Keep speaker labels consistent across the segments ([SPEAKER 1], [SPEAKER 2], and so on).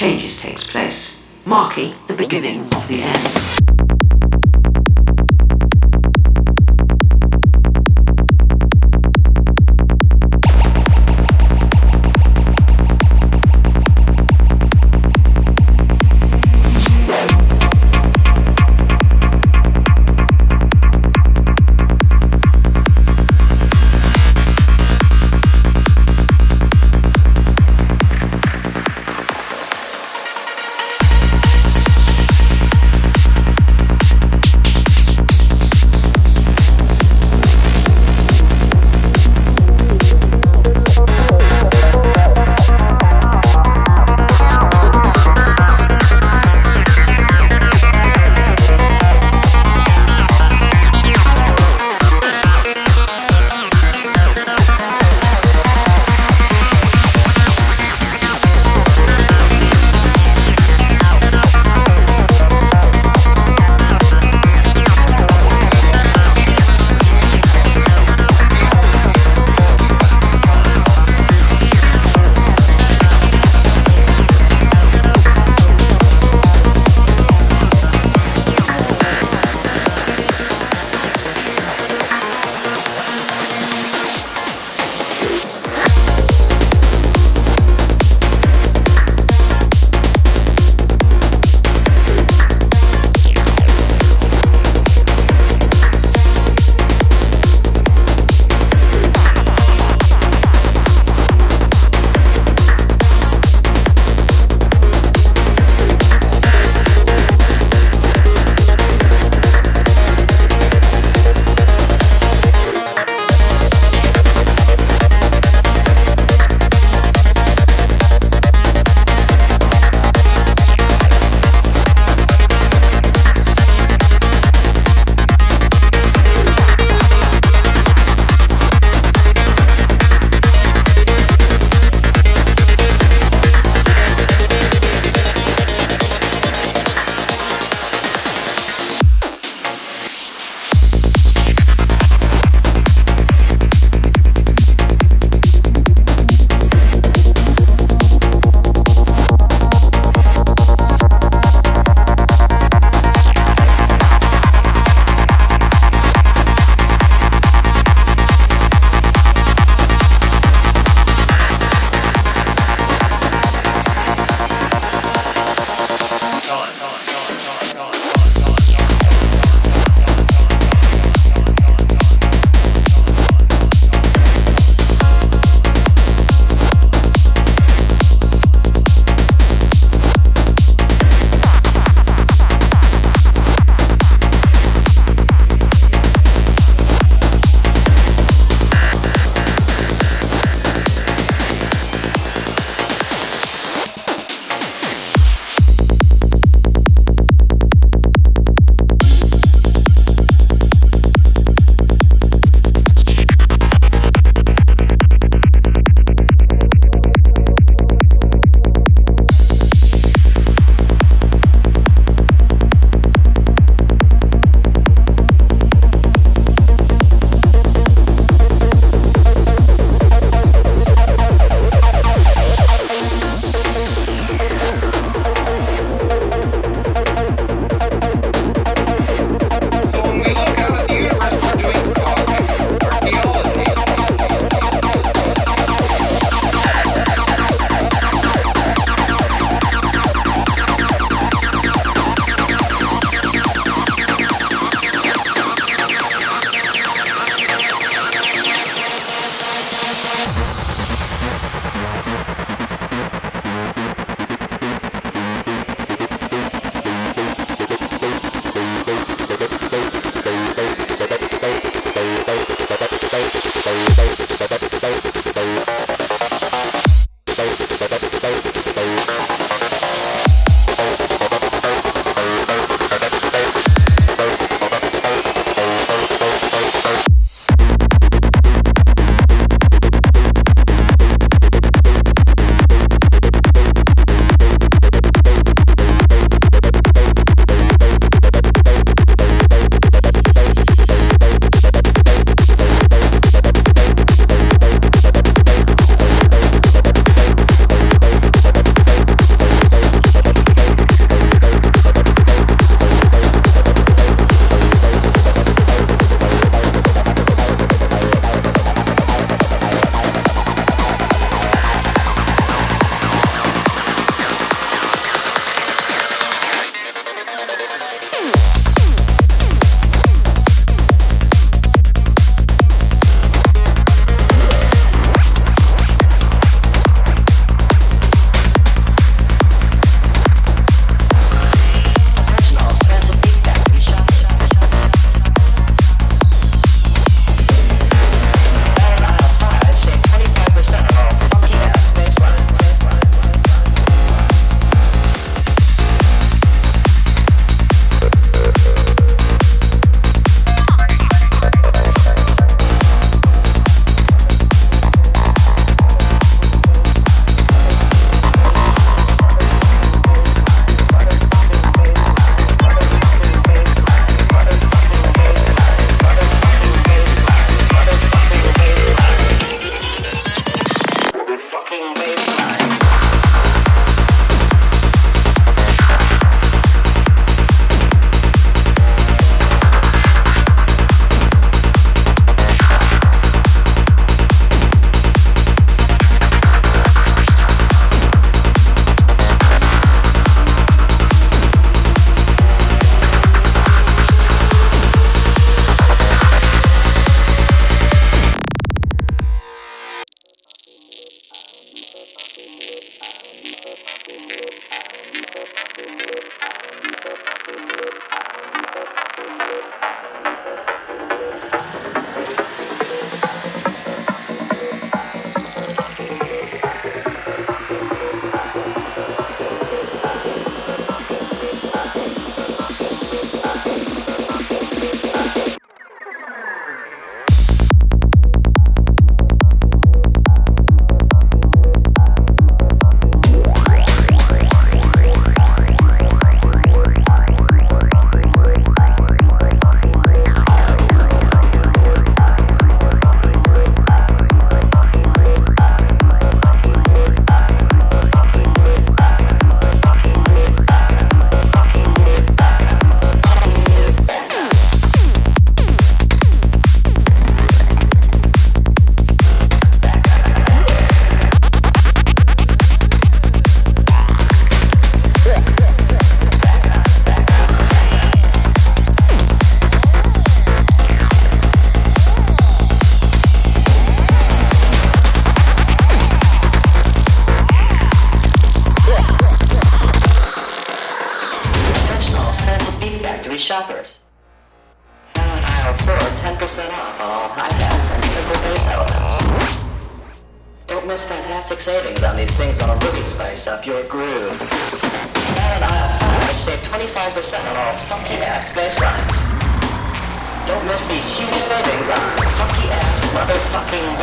[SPEAKER 1] changes takes place, marking the beginning of the end.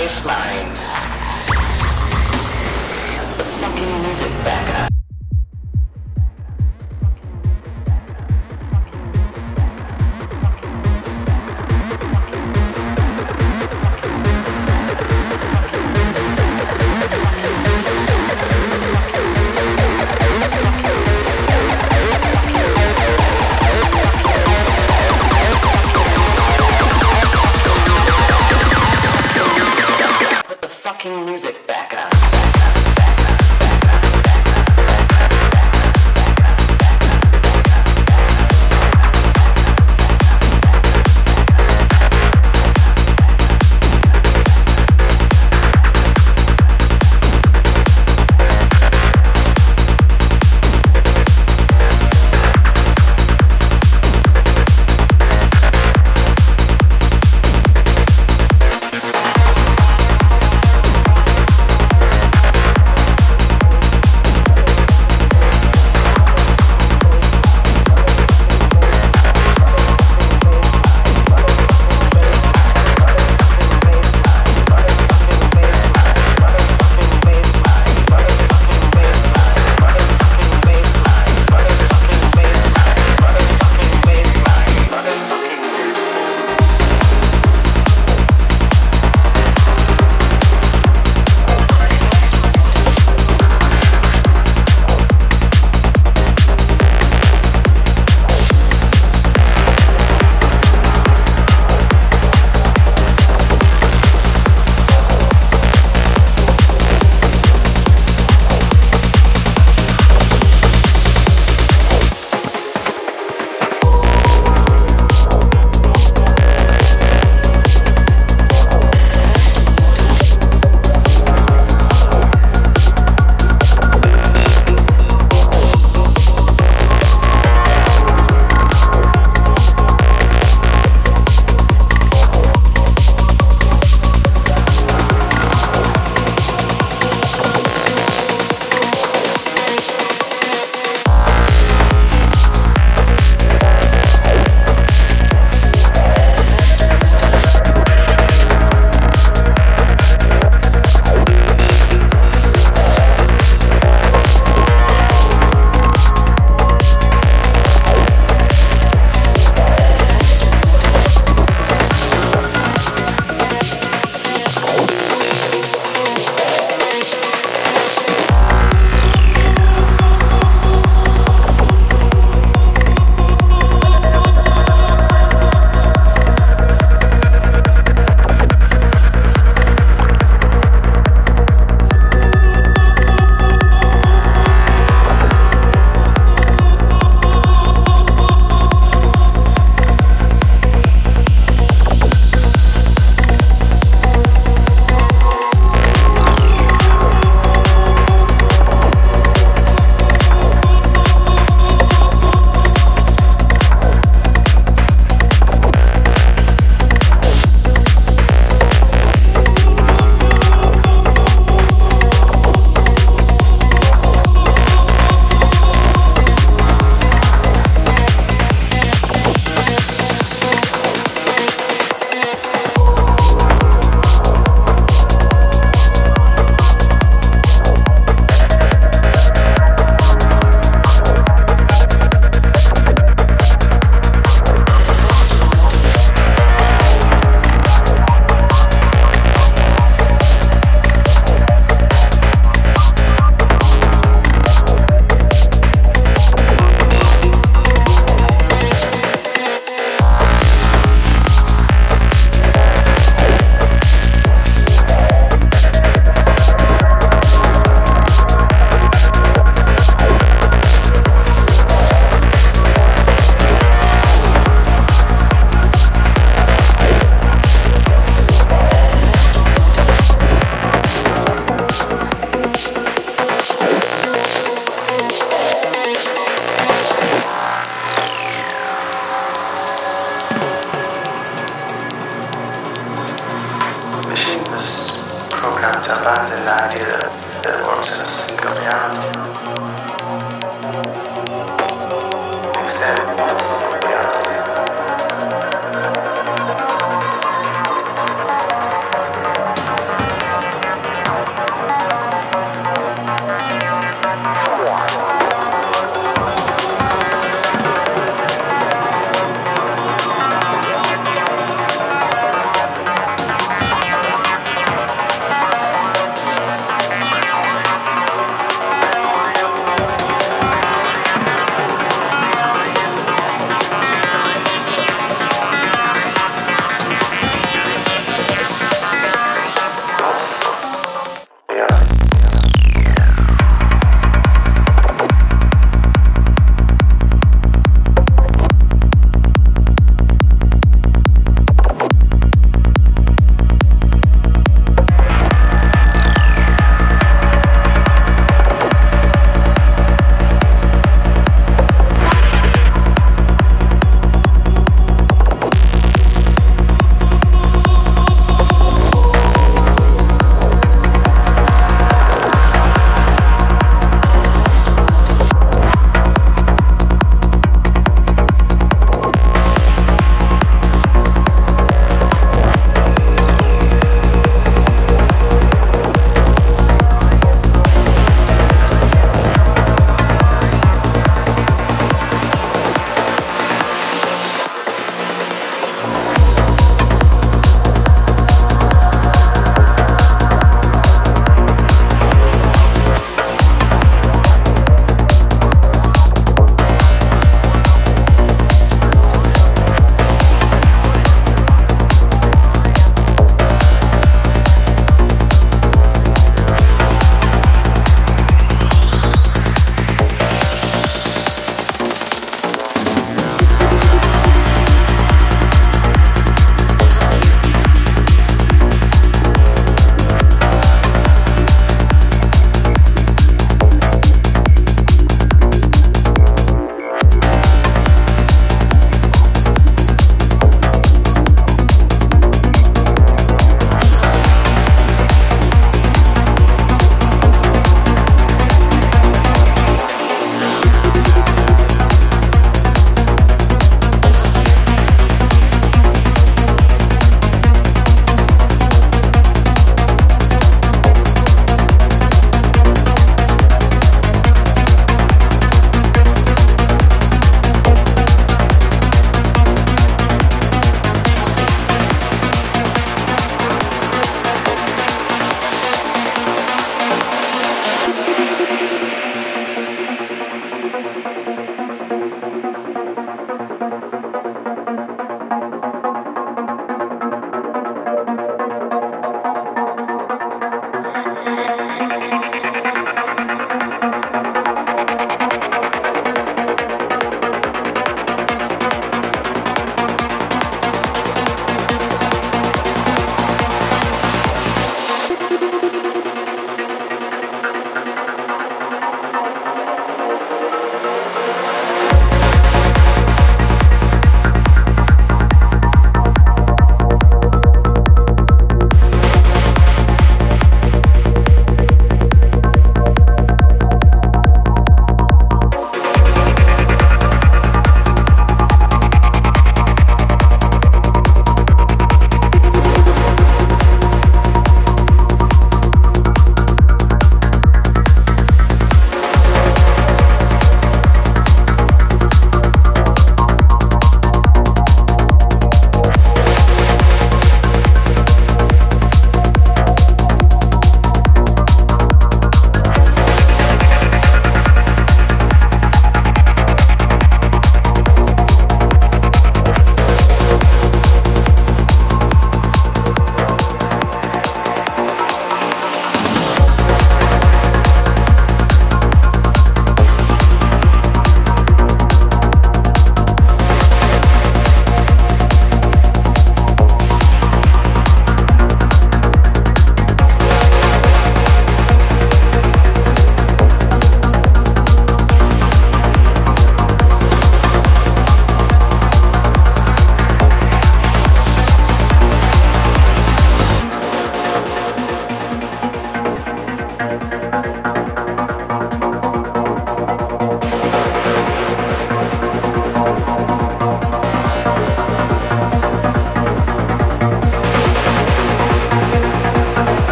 [SPEAKER 2] Bass lines. The fucking music back up. The fucking music back up.